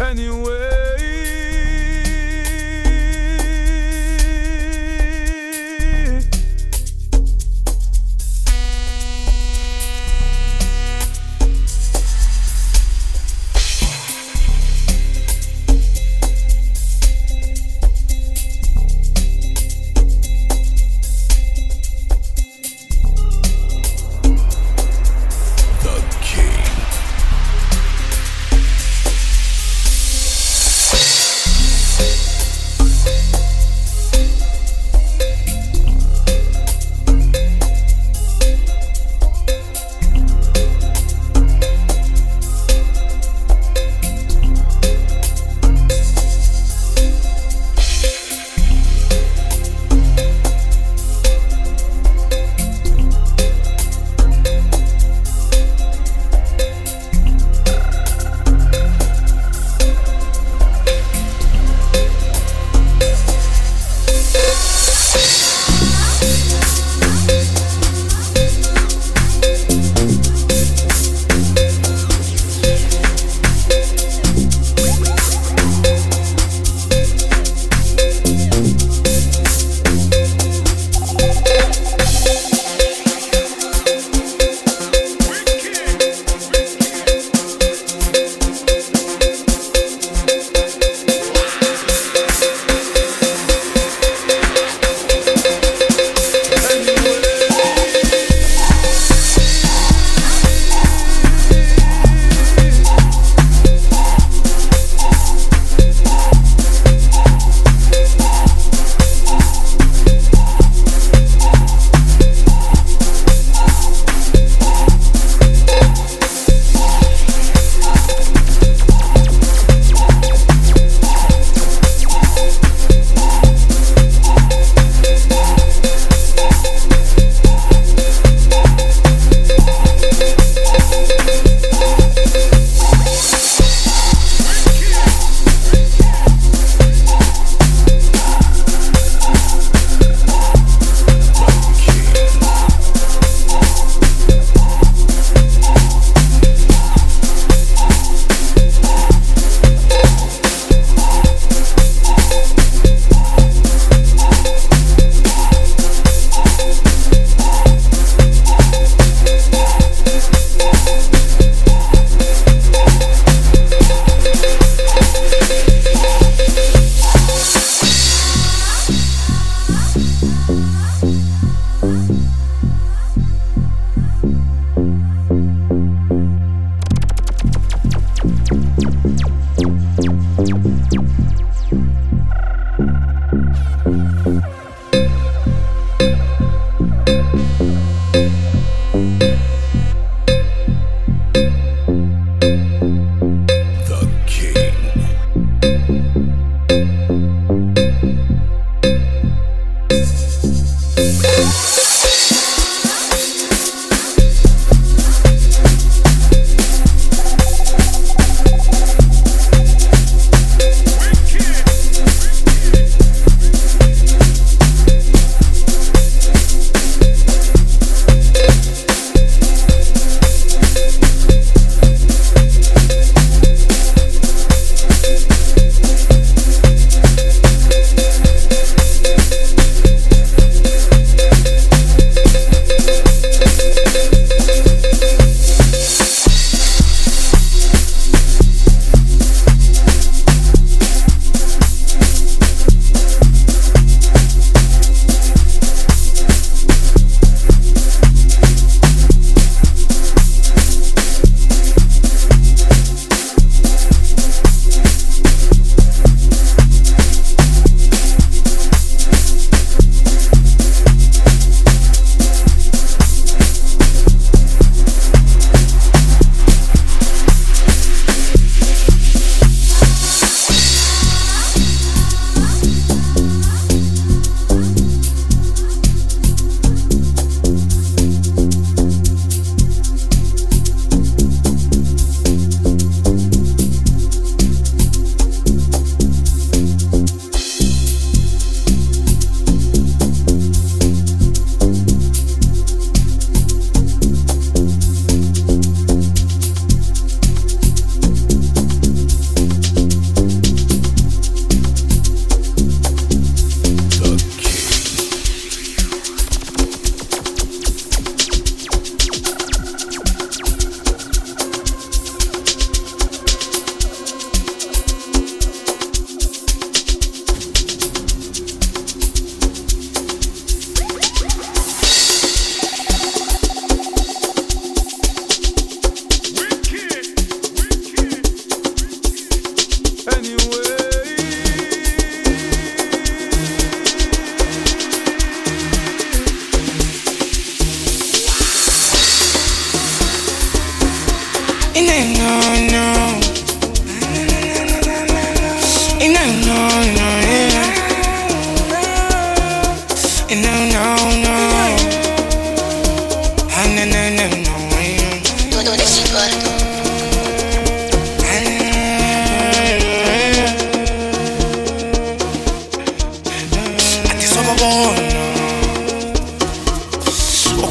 Anyway.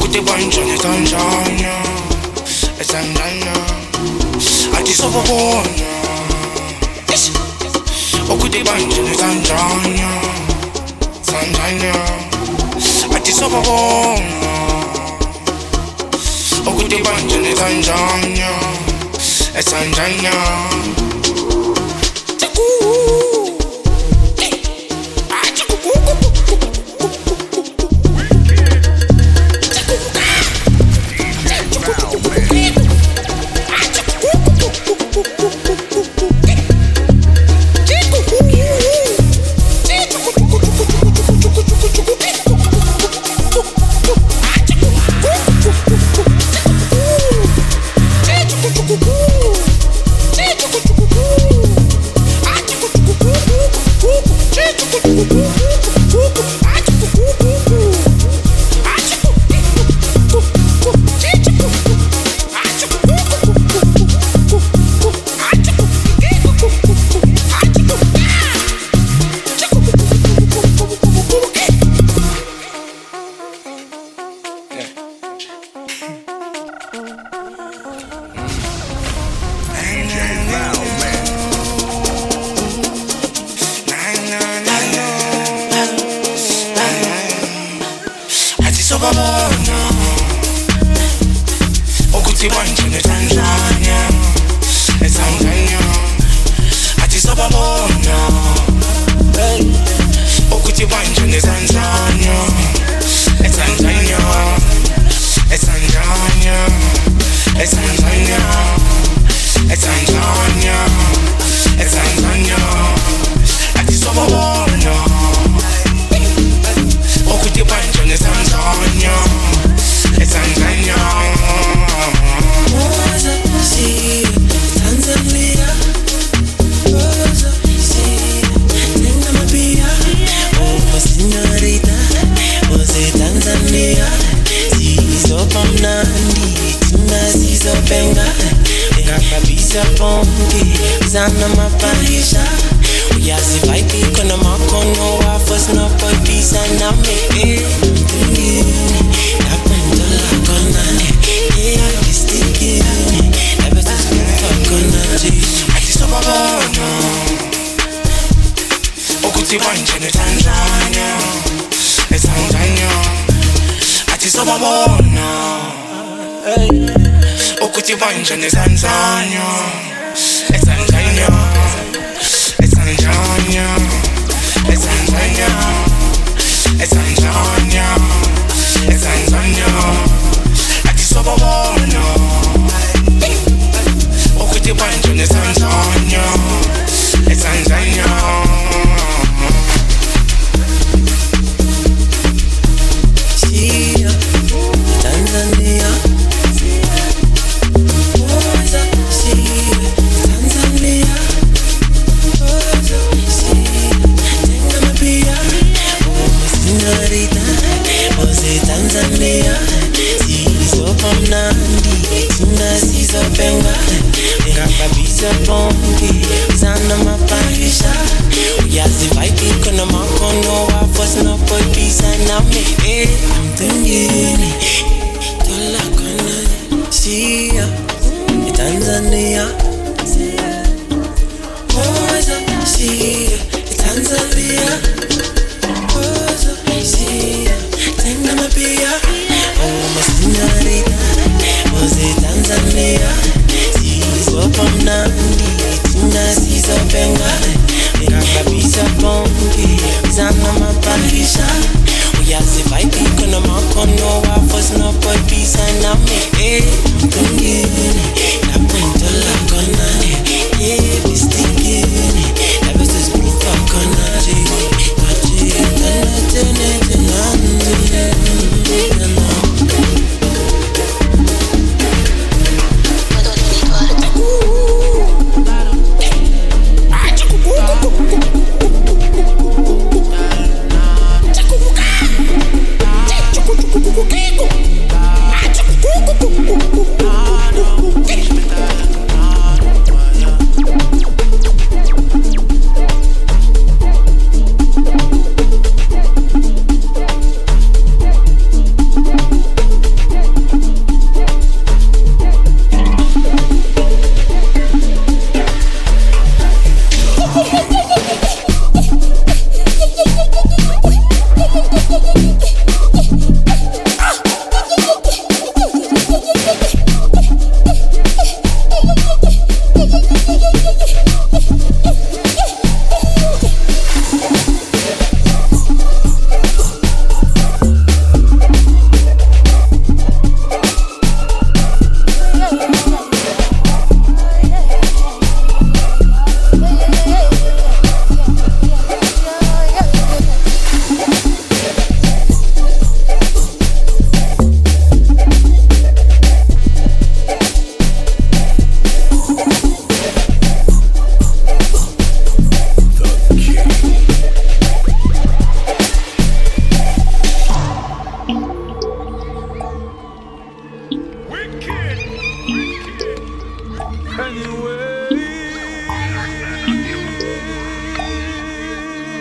côté punch, on est en jaune. Et ça n'a A dit ça pour bon. Au côté punch, on est en jaune. Ça n'a A dit ça pour bon. Au côté punch, on est en jaune. Et ça n'a canciones antaño We are the vibe, gonna mark on no offers, no but peace and I'm it. Eh.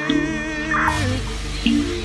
Lenhlizweni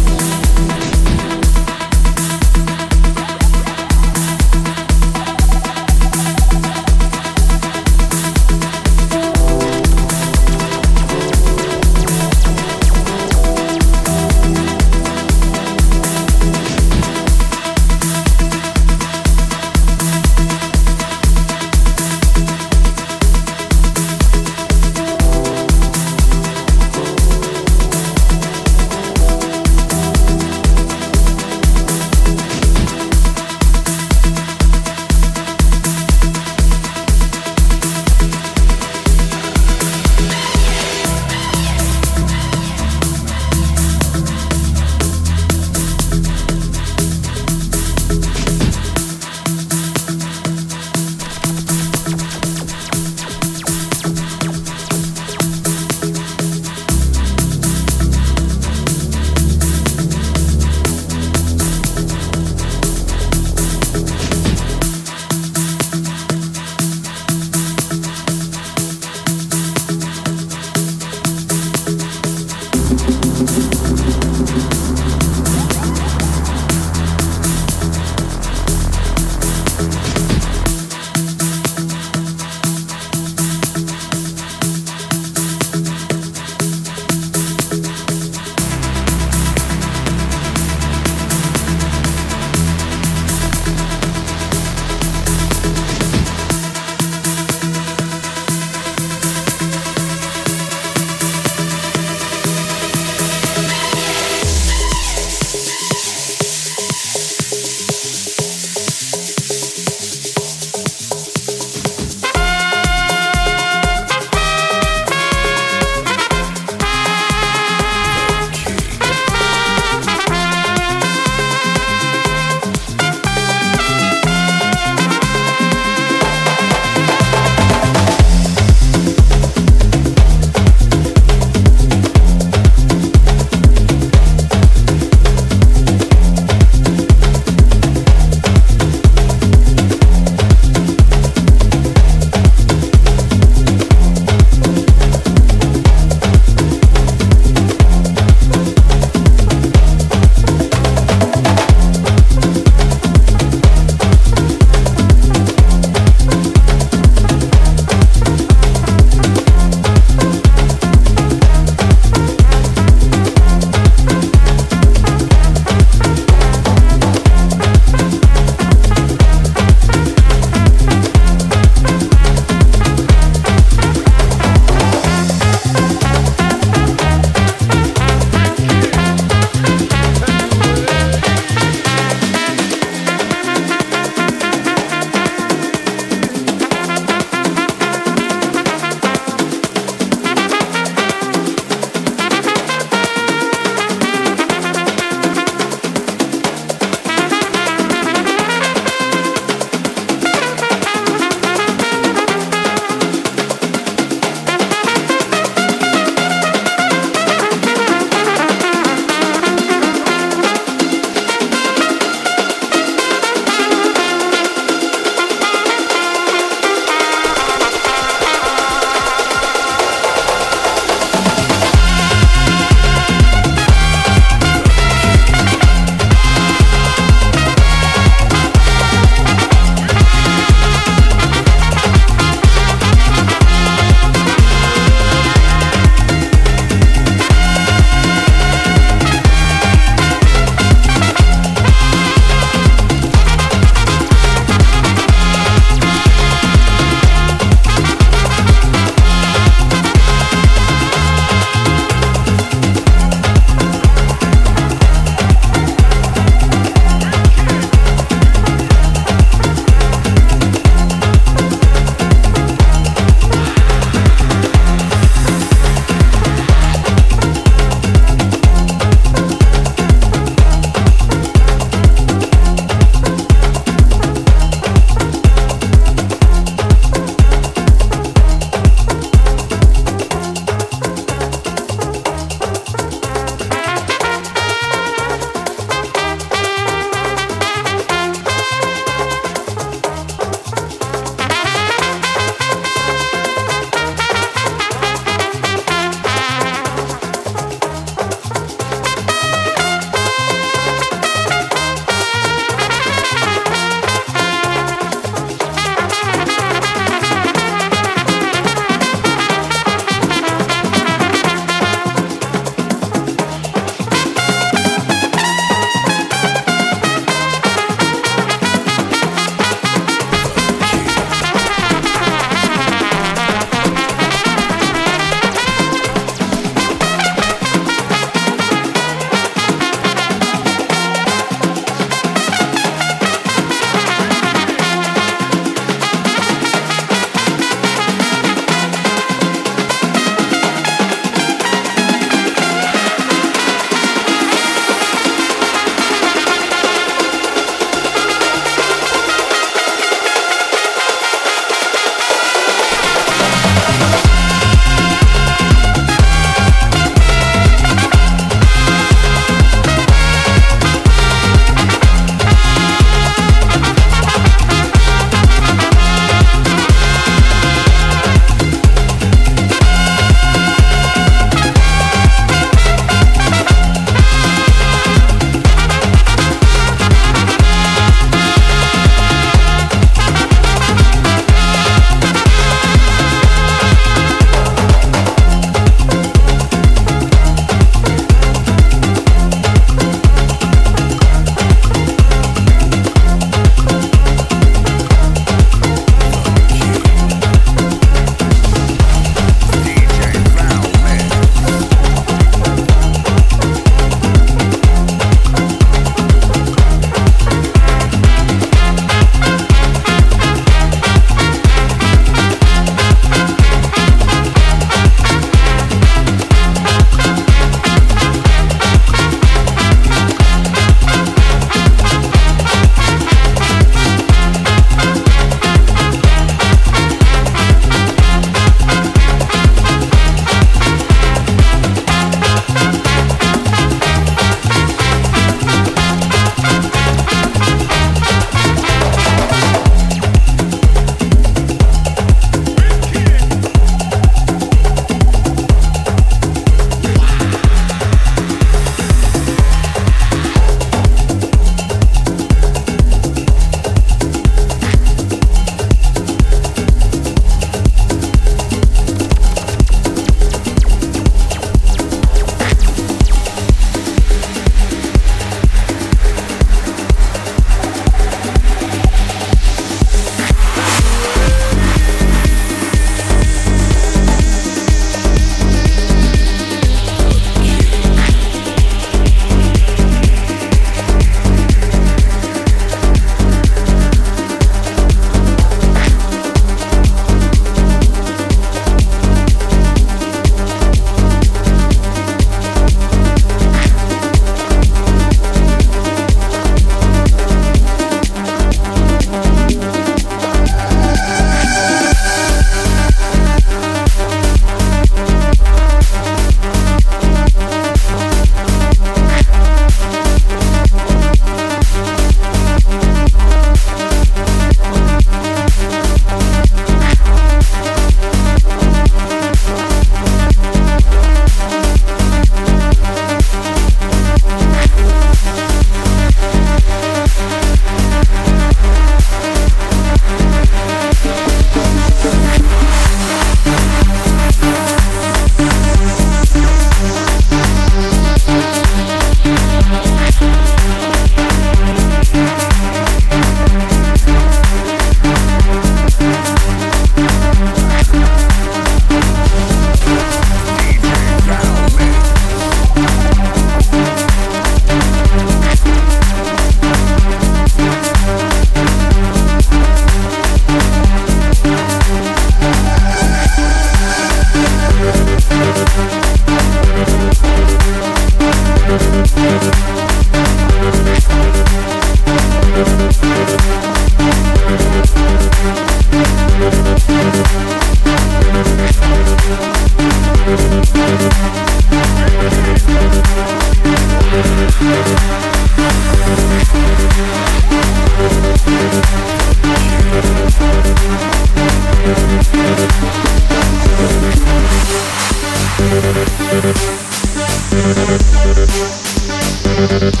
Thank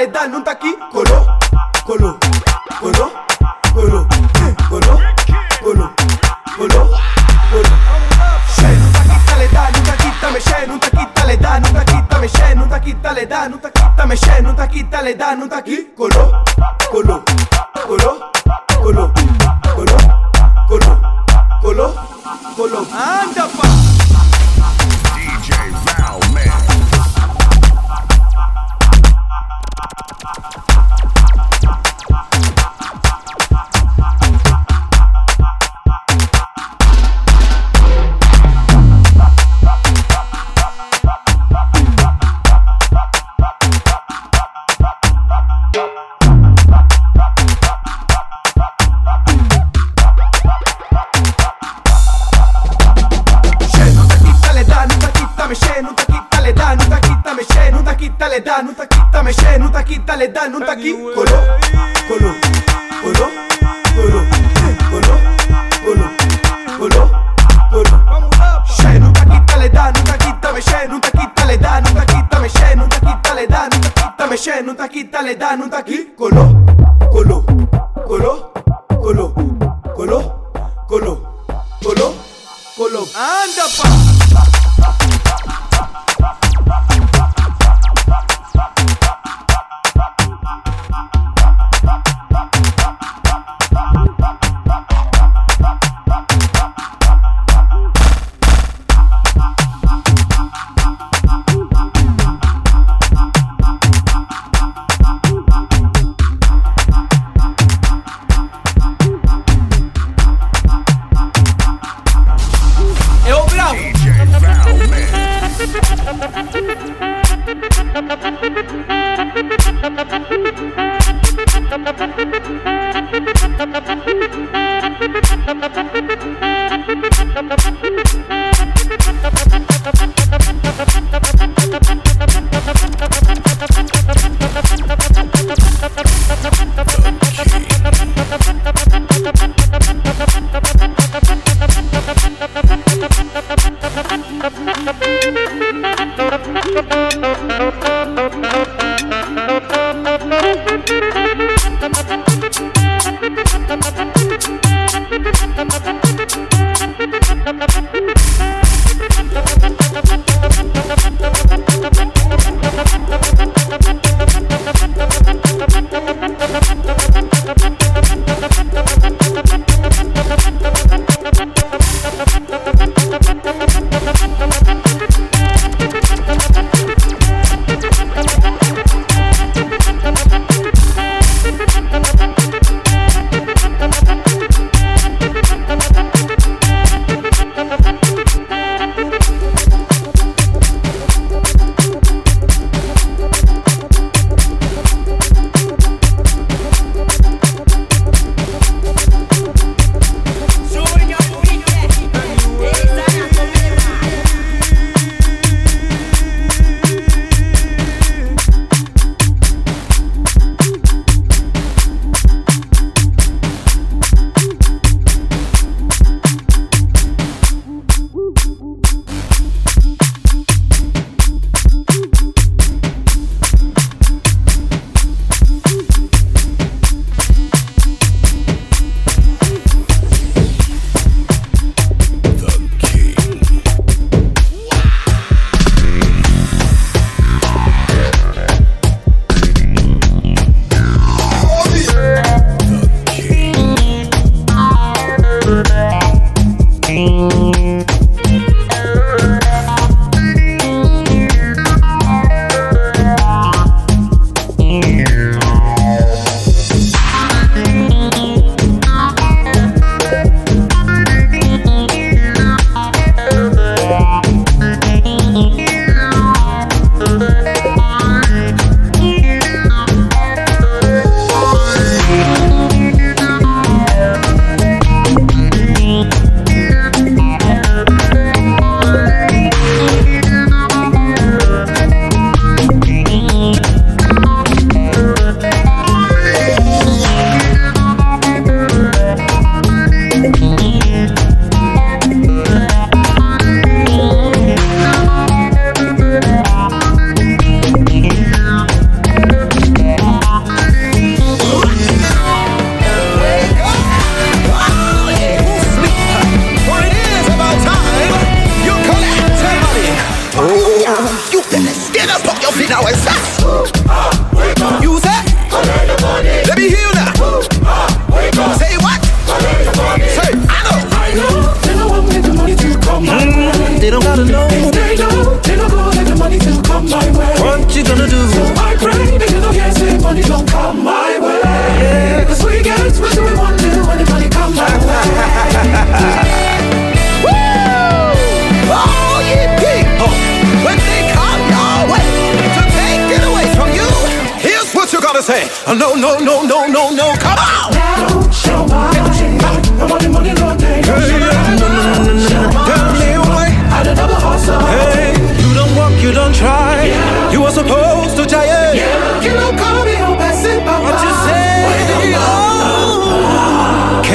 Dale, dale, non taqui. Colo, colo, colo, colo, eh, colo, colo, colo, colo. Shen, un taquita le da, un taquita me shen, un taquita le da, un taquita me shen, un taquita le da, un taquita me shen, un taquita le da, un taqui. Colo.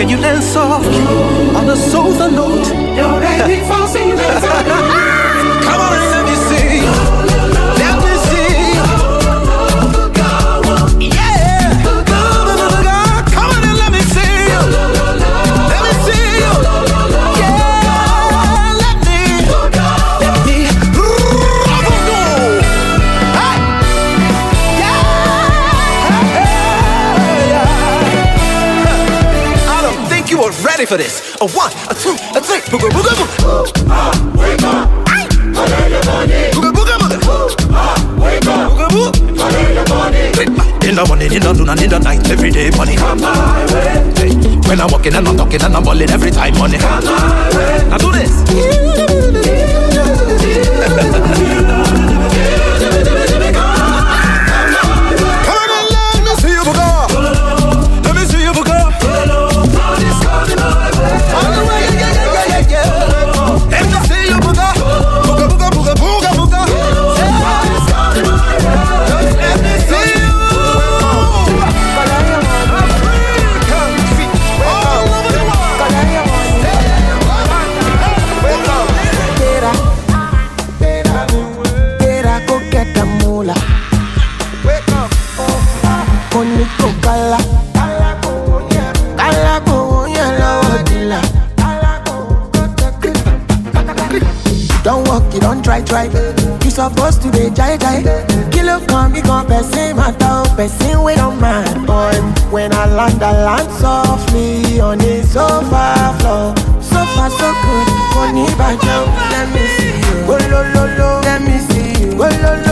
you dance soft on a soulful note. Your baby falls in love. ready for this. A one, a two, a three. Booga booga booga. Booga wake up. Follow your money. Booga booga booga. Booga wake up. Booga booga. Follow your money. In the morning, in the noon, and in the night, every day money. Come my way. When I'm walking and I'm talking and I'm balling every time money. Come my way. Now do this. try. You supposed to be jai jai. Kilo come become person matter, person with a man. Boy, when I land, I land softly on the sofa floor. So far, so good, funny by Let me see you. Oh, lo, lo, lo. Let me see you. Oh, lo, lo.